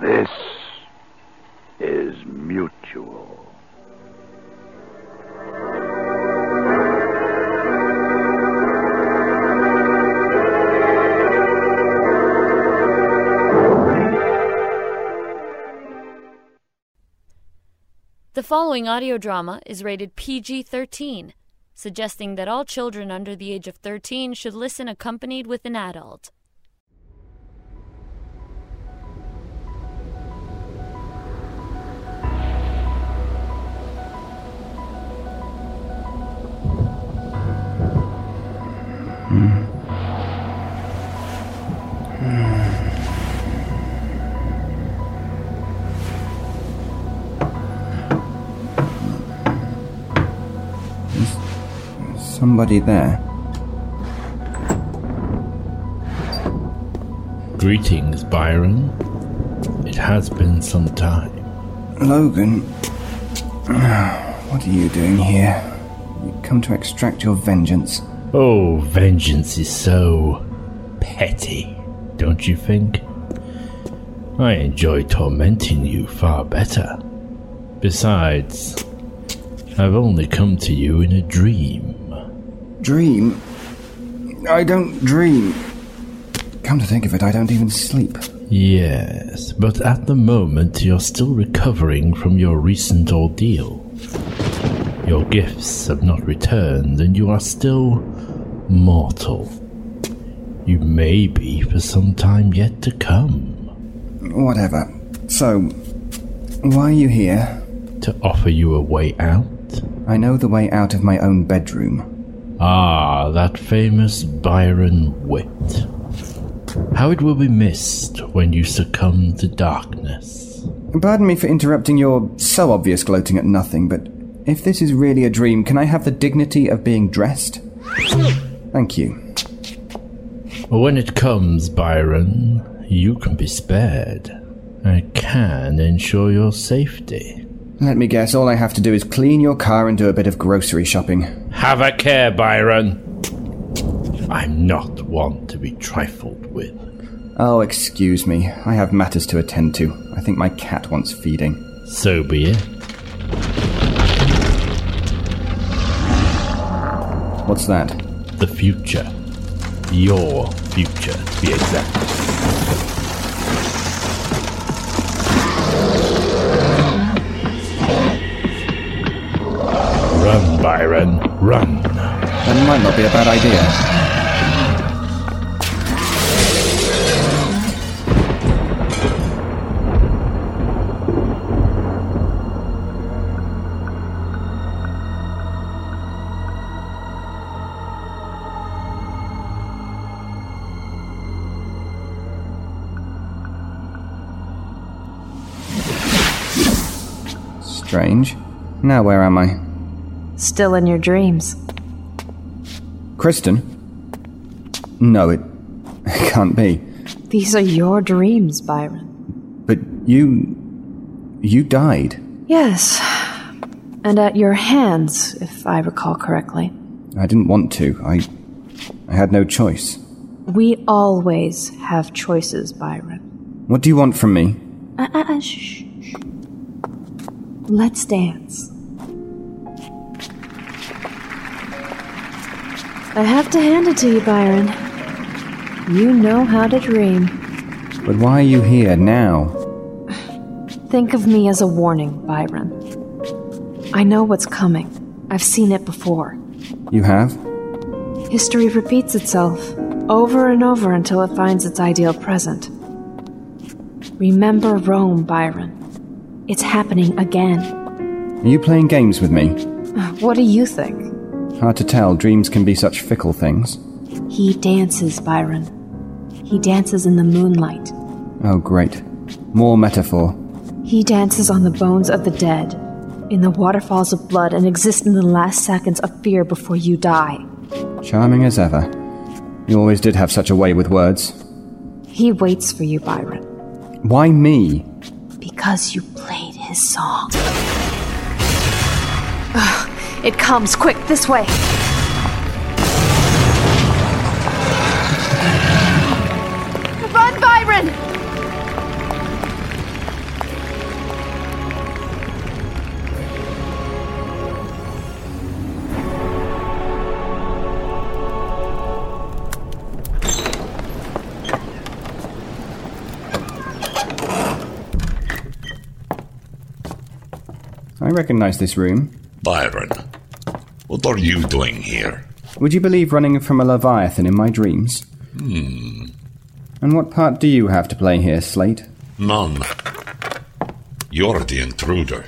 This is mutual. The following audio drama is rated PG 13, suggesting that all children under the age of 13 should listen accompanied with an adult. Somebody there. Greetings, Byron. It has been some time. Logan. What are you doing here? You come to extract your vengeance. Oh, vengeance is so petty, don't you think? I enjoy tormenting you far better. Besides, I've only come to you in a dream. Dream? I don't dream. Come to think of it, I don't even sleep. Yes, but at the moment you're still recovering from your recent ordeal. Your gifts have not returned, and you are still mortal. You may be for some time yet to come. Whatever. So, why are you here? To offer you a way out? I know the way out of my own bedroom. Ah, that famous Byron wit. How it will be missed when you succumb to darkness. Pardon me for interrupting your so obvious gloating at nothing, but if this is really a dream, can I have the dignity of being dressed? Thank you. When it comes, Byron, you can be spared. I can ensure your safety. Let me guess, all I have to do is clean your car and do a bit of grocery shopping. Have a care, Byron. I'm not one to be trifled with. Oh, excuse me. I have matters to attend to. I think my cat wants feeding. So be it. What's that? The future. Your future, to be exact. Run, run. That might not be a bad idea. Strange. Now where am I? Still in your dreams. Kristen? No, it can't be. These are your dreams, Byron. But you. You died. Yes. And at your hands, if I recall correctly. I didn't want to. I. I had no choice. We always have choices, Byron. What do you want from me? Uh, uh, uh, shh, shh. Let's dance. I have to hand it to you, Byron. You know how to dream. But why are you here now? Think of me as a warning, Byron. I know what's coming. I've seen it before. You have? History repeats itself over and over until it finds its ideal present. Remember Rome, Byron. It's happening again. Are you playing games with me? What do you think? Hard to tell. Dreams can be such fickle things. He dances, Byron. He dances in the moonlight. Oh, great. More metaphor. He dances on the bones of the dead, in the waterfalls of blood, and exists in the last seconds of fear before you die. Charming as ever. You always did have such a way with words. He waits for you, Byron, Why me? because you played his song. Ugh, it comes quick this way. Run, Byron! I recognize this room. Byron, what are you doing here? Would you believe running from a Leviathan in my dreams? Hmm. And what part do you have to play here, Slate? None. You're the intruder.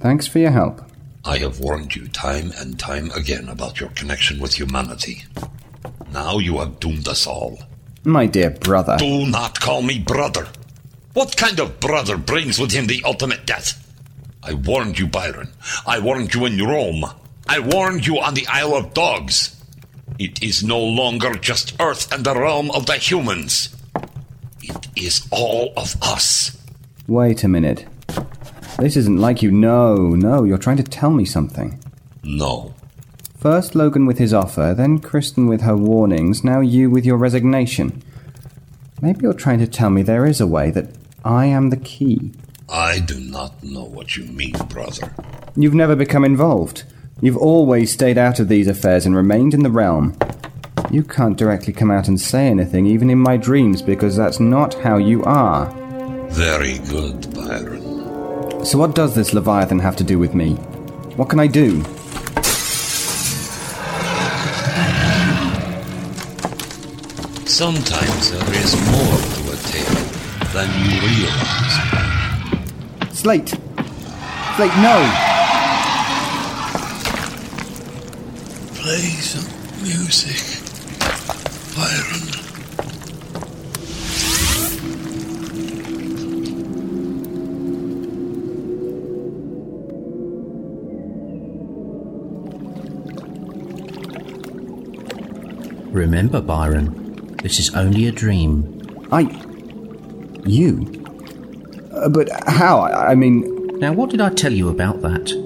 Thanks for your help. I have warned you time and time again about your connection with humanity. Now you have doomed us all. My dear brother. Do not call me brother. What kind of brother brings with him the ultimate death? I warned you, Byron. I warned you in Rome. I warned you on the Isle of Dogs. It is no longer just Earth and the realm of the humans. It is all of us. Wait a minute. This isn't like you. No, no, you're trying to tell me something. No. First Logan with his offer, then Kristen with her warnings, now you with your resignation. Maybe you're trying to tell me there is a way that I am the key. I do not know what you mean, brother. You've never become involved. You've always stayed out of these affairs and remained in the realm. You can't directly come out and say anything, even in my dreams, because that's not how you are. Very good, Byron. So, what does this Leviathan have to do with me? What can I do? Sometimes there is more to a tale than you realize. Slate! Slate, no! Play some music, Byron. Remember, Byron, this is only a dream. I. You? Uh, but how? I, I mean. Now, what did I tell you about that?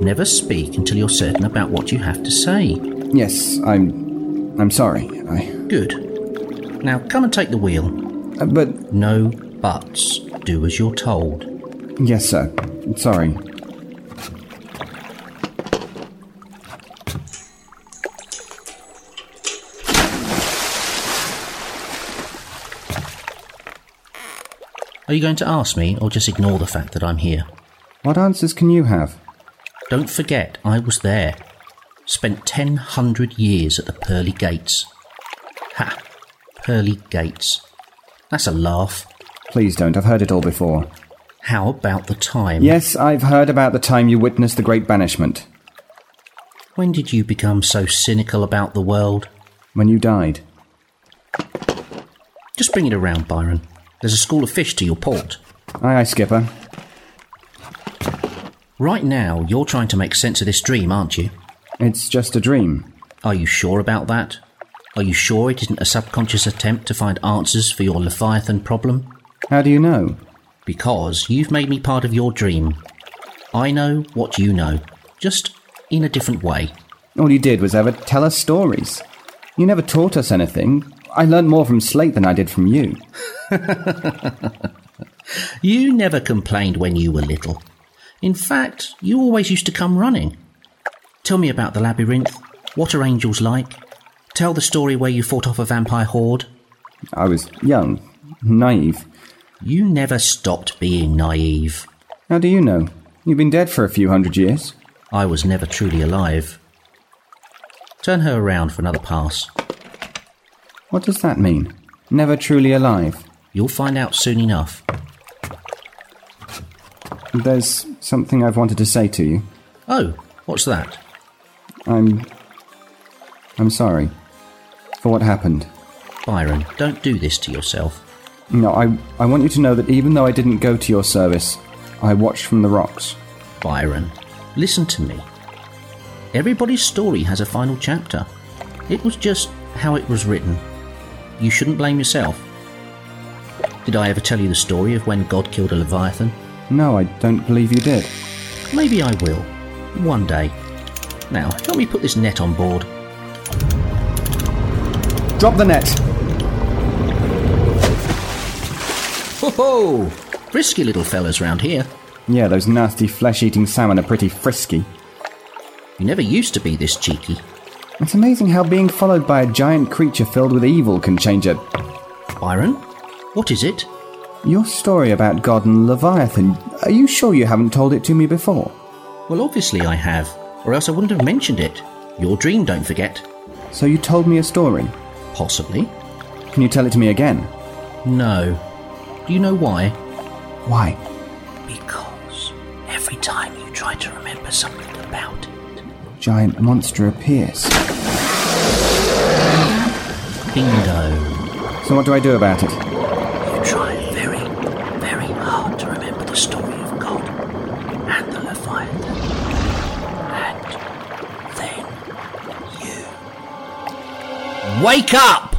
Never speak until you're certain about what you have to say. Yes, I'm. I'm sorry. I. Good. Now, come and take the wheel. Uh, but. No buts. Do as you're told. Yes, sir. Sorry. Are you going to ask me, or just ignore the fact that I'm here? What answers can you have? Don't forget, I was there. Spent 1000 years at the Pearly Gates. Ha! Pearly Gates. That's a laugh. Please don't. I've heard it all before. How about the time? Yes, I've heard about the time you witnessed the Great Banishment. When did you become so cynical about the world? When you died. Just bring it around, Byron. There's a school of fish to your port. Aye, aye, Skipper. Right now, you're trying to make sense of this dream, aren't you? It's just a dream. Are you sure about that? Are you sure it isn't a subconscious attempt to find answers for your Leviathan problem? How do you know? Because you've made me part of your dream. I know what you know, just in a different way. All you did was ever tell us stories. You never taught us anything. I learned more from Slate than I did from you. You never complained when you were little. In fact, you always used to come running. Tell me about the labyrinth. What are angels like? Tell the story where you fought off a vampire horde. I was young, naive. You never stopped being naive. How do you know? You've been dead for a few hundred years. I was never truly alive. Turn her around for another pass. What does that mean? Never truly alive. You'll find out soon enough. There's something I've wanted to say to you. Oh, what's that? I'm. I'm sorry for what happened. Byron, don't do this to yourself. No, I, I want you to know that even though I didn't go to your service, I watched from the rocks. Byron, listen to me. Everybody's story has a final chapter. It was just how it was written. You shouldn't blame yourself. Did I ever tell you the story of when God killed a Leviathan? No, I don't believe you did. Maybe I will. One day. Now, help me put this net on board. Drop the net! Ho ho! Frisky little fellas round here. Yeah, those nasty flesh eating salmon are pretty frisky. You never used to be this cheeky. It's amazing how being followed by a giant creature filled with evil can change a. Byron, what is it? Your story about God and Leviathan, are you sure you haven't told it to me before? Well, obviously I have, or else I wouldn't have mentioned it. Your dream, don't forget. So you told me a story. Possibly. Can you tell it to me again? No. Do you know why? Why? Because every time you try to remember something about it, Giant monster appears. bingo. So what do I do about it? Wake up!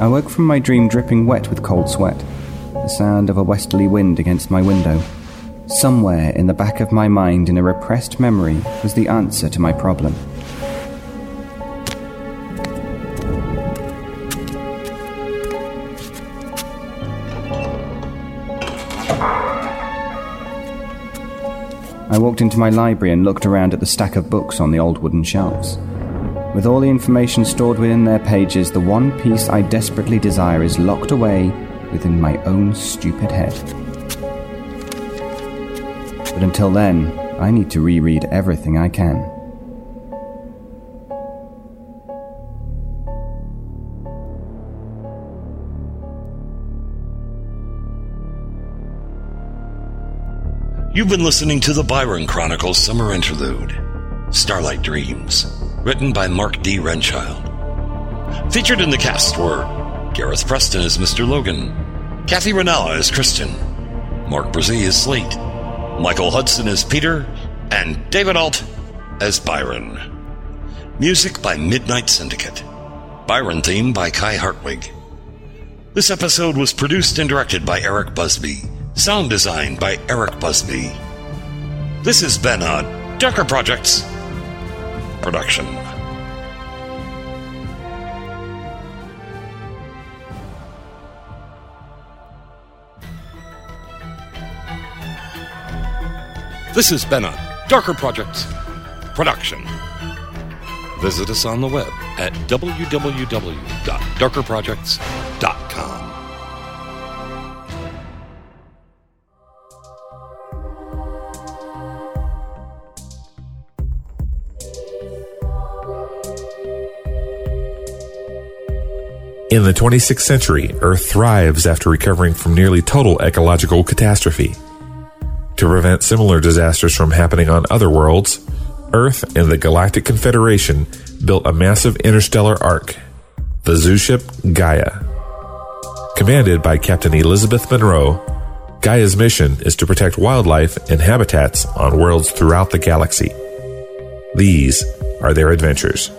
I woke from my dream dripping wet with cold sweat, the sound of a westerly wind against my window. Somewhere in the back of my mind, in a repressed memory, was the answer to my problem. I walked into my library and looked around at the stack of books on the old wooden shelves. With all the information stored within their pages, the one piece I desperately desire is locked away within my own stupid head. But until then, I need to reread everything I can. You've been listening to the Byron Chronicles Summer Interlude, Starlight Dreams, written by Mark D. Renchild. Featured in the cast were Gareth Preston as Mr. Logan, Kathy Ranella as Kristen, Mark Brzee as Slate, Michael Hudson as Peter, and David Alt as Byron. Music by Midnight Syndicate. Byron theme by Kai Hartwig. This episode was produced and directed by Eric Busby. Sound design by Eric Busby. This has been a Darker Projects production. This has been a Darker Projects production. Visit us on the web at www.darkerprojects.com. In the 26th century, Earth thrives after recovering from nearly total ecological catastrophe. To prevent similar disasters from happening on other worlds, Earth and the Galactic Confederation built a massive interstellar ark, the zoo ship Gaia. Commanded by Captain Elizabeth Monroe, Gaia's mission is to protect wildlife and habitats on worlds throughout the galaxy. These are their adventures.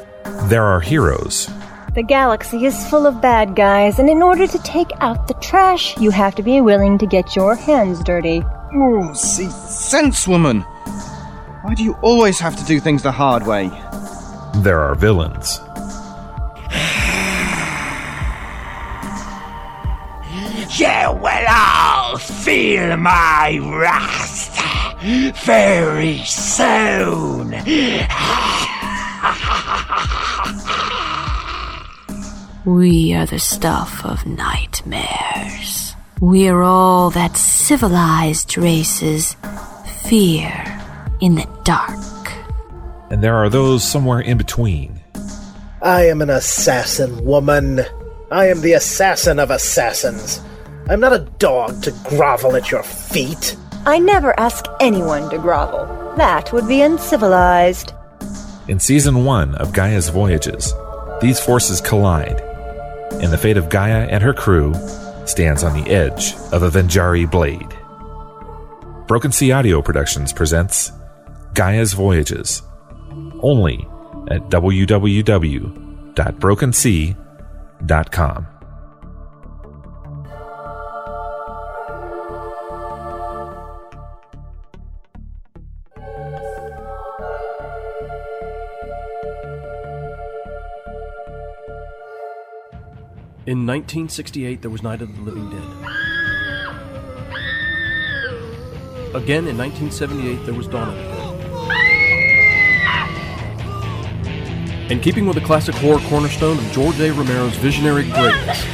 There are heroes, The galaxy is full of bad guys, and in order to take out the trash, you have to be willing to get your hands dirty. Oh, see, sense, woman. Why do you always have to do things the hard way? there are villains, You will all feel my wrath very soon. We are the stuff of nightmares. We are all that civilized races fear in the dark. and there are those somewhere in between. I am an assassin, woman. I am the assassin of assassins. I'm not a dog to grovel at your feet. I never ask anyone to grovel. That would be uncivilized. In season one of Gaia's Voyages, these forces collide, and the fate of Gaia and her crew stands on the edge of a Venjari blade. Broken Sea Audio Productions presents Gaia's Voyages, only at www.brokensea.com. In 1968, there was Night of the Living Dead. Again, in 1978, there was Dawn of the Dead. In keeping with the classic horror cornerstone of George A. Romero's visionary greatness!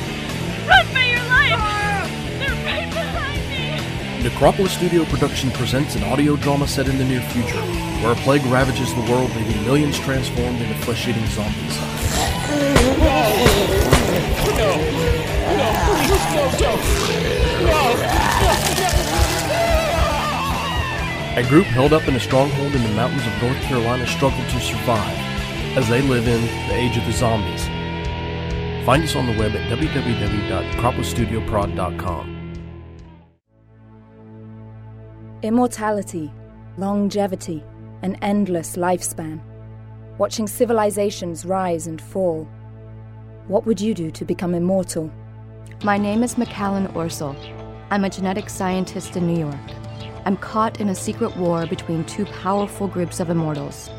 Necropolis Studio Production presents an audio drama set in the near future, where a plague ravages the world, leaving millions transformed into flesh-eating zombies. A group held up in a stronghold in the mountains of North Carolina struggle to survive as they live in the age of the zombies. Find us on the web at www.necropolisstudioprod.com. Immortality, longevity, an endless lifespan. Watching civilizations rise and fall. What would you do to become immortal? My name is McCallan Orsel. I'm a genetic scientist in New York. I'm caught in a secret war between two powerful groups of immortals.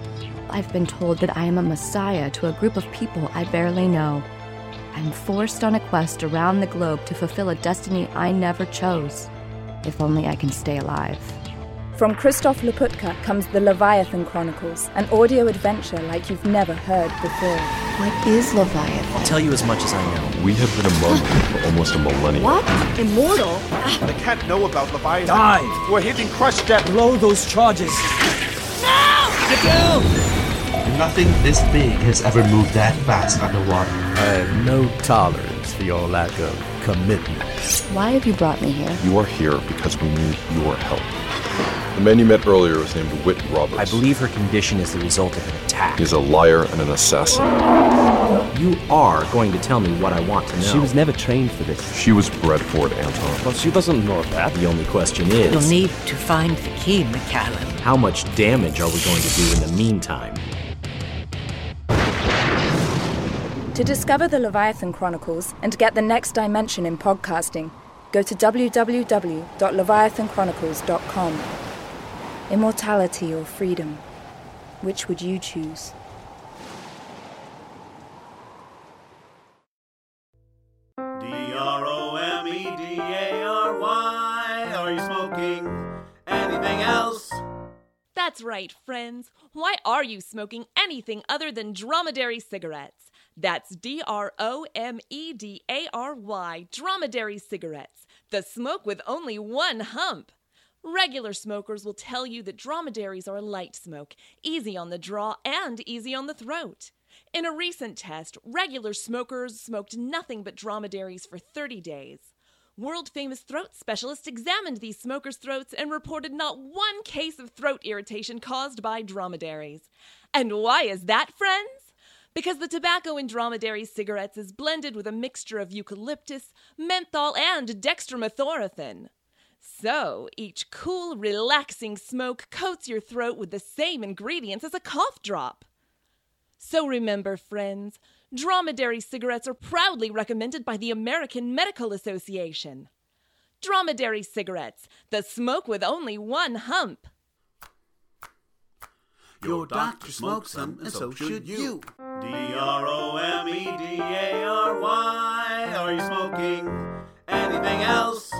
I've been told that I am a messiah to a group of people I barely know. I'm forced on a quest around the globe to fulfill a destiny I never chose. If only I can stay alive. From Christof Laputka comes the Leviathan Chronicles, an audio adventure like you've never heard before. What is Leviathan? I'll tell you as much as I know. We have been among you for almost a millennium. What? Immortal? They can't know about Leviathan. Die! We're hitting crush depth. Blow those charges. No! Get down! Nothing this big has ever moved that fast underwater. I have no tolerance for your lack of commitment. Why have you brought me here? You are here because we need your help. The man you met earlier was named Whit Roberts. I believe her condition is the result of an attack. He's a liar and an assassin. You are going to tell me what I want to know. She was never trained for this. She was bred for it, Anton. Well, she doesn't know that. The only question is... You'll need to find the key, McCallan. How much damage are we going to do in the meantime? To discover the Leviathan Chronicles and get the next dimension in podcasting, go to www.leviathanchronicles.com. Immortality or freedom? Which would you choose? D-R-O-M-E-D-A-R-Y. Are you smoking anything else? That's right, friends. Why are you smoking anything other than dromedary cigarettes? That's D R O M E D A R Y, dromedary cigarettes. The smoke with only one hump. Regular smokers will tell you that dromedaries are light smoke, easy on the draw and easy on the throat. In a recent test, regular smokers smoked nothing but dromedaries for 30 days. World famous throat specialists examined these smokers' throats and reported not one case of throat irritation caused by dromedaries. And why is that, friends? Because the tobacco in dromedary cigarettes is blended with a mixture of eucalyptus, menthol, and dextromethorphan. So, each cool, relaxing smoke coats your throat with the same ingredients as a cough drop. So remember, friends, dromedary cigarettes are proudly recommended by the American Medical Association. Dromedary cigarettes, the smoke with only one hump. Your doctor smokes them, and so should you. D-R-O-M-E-D-A-R-Y. Are you smoking anything else?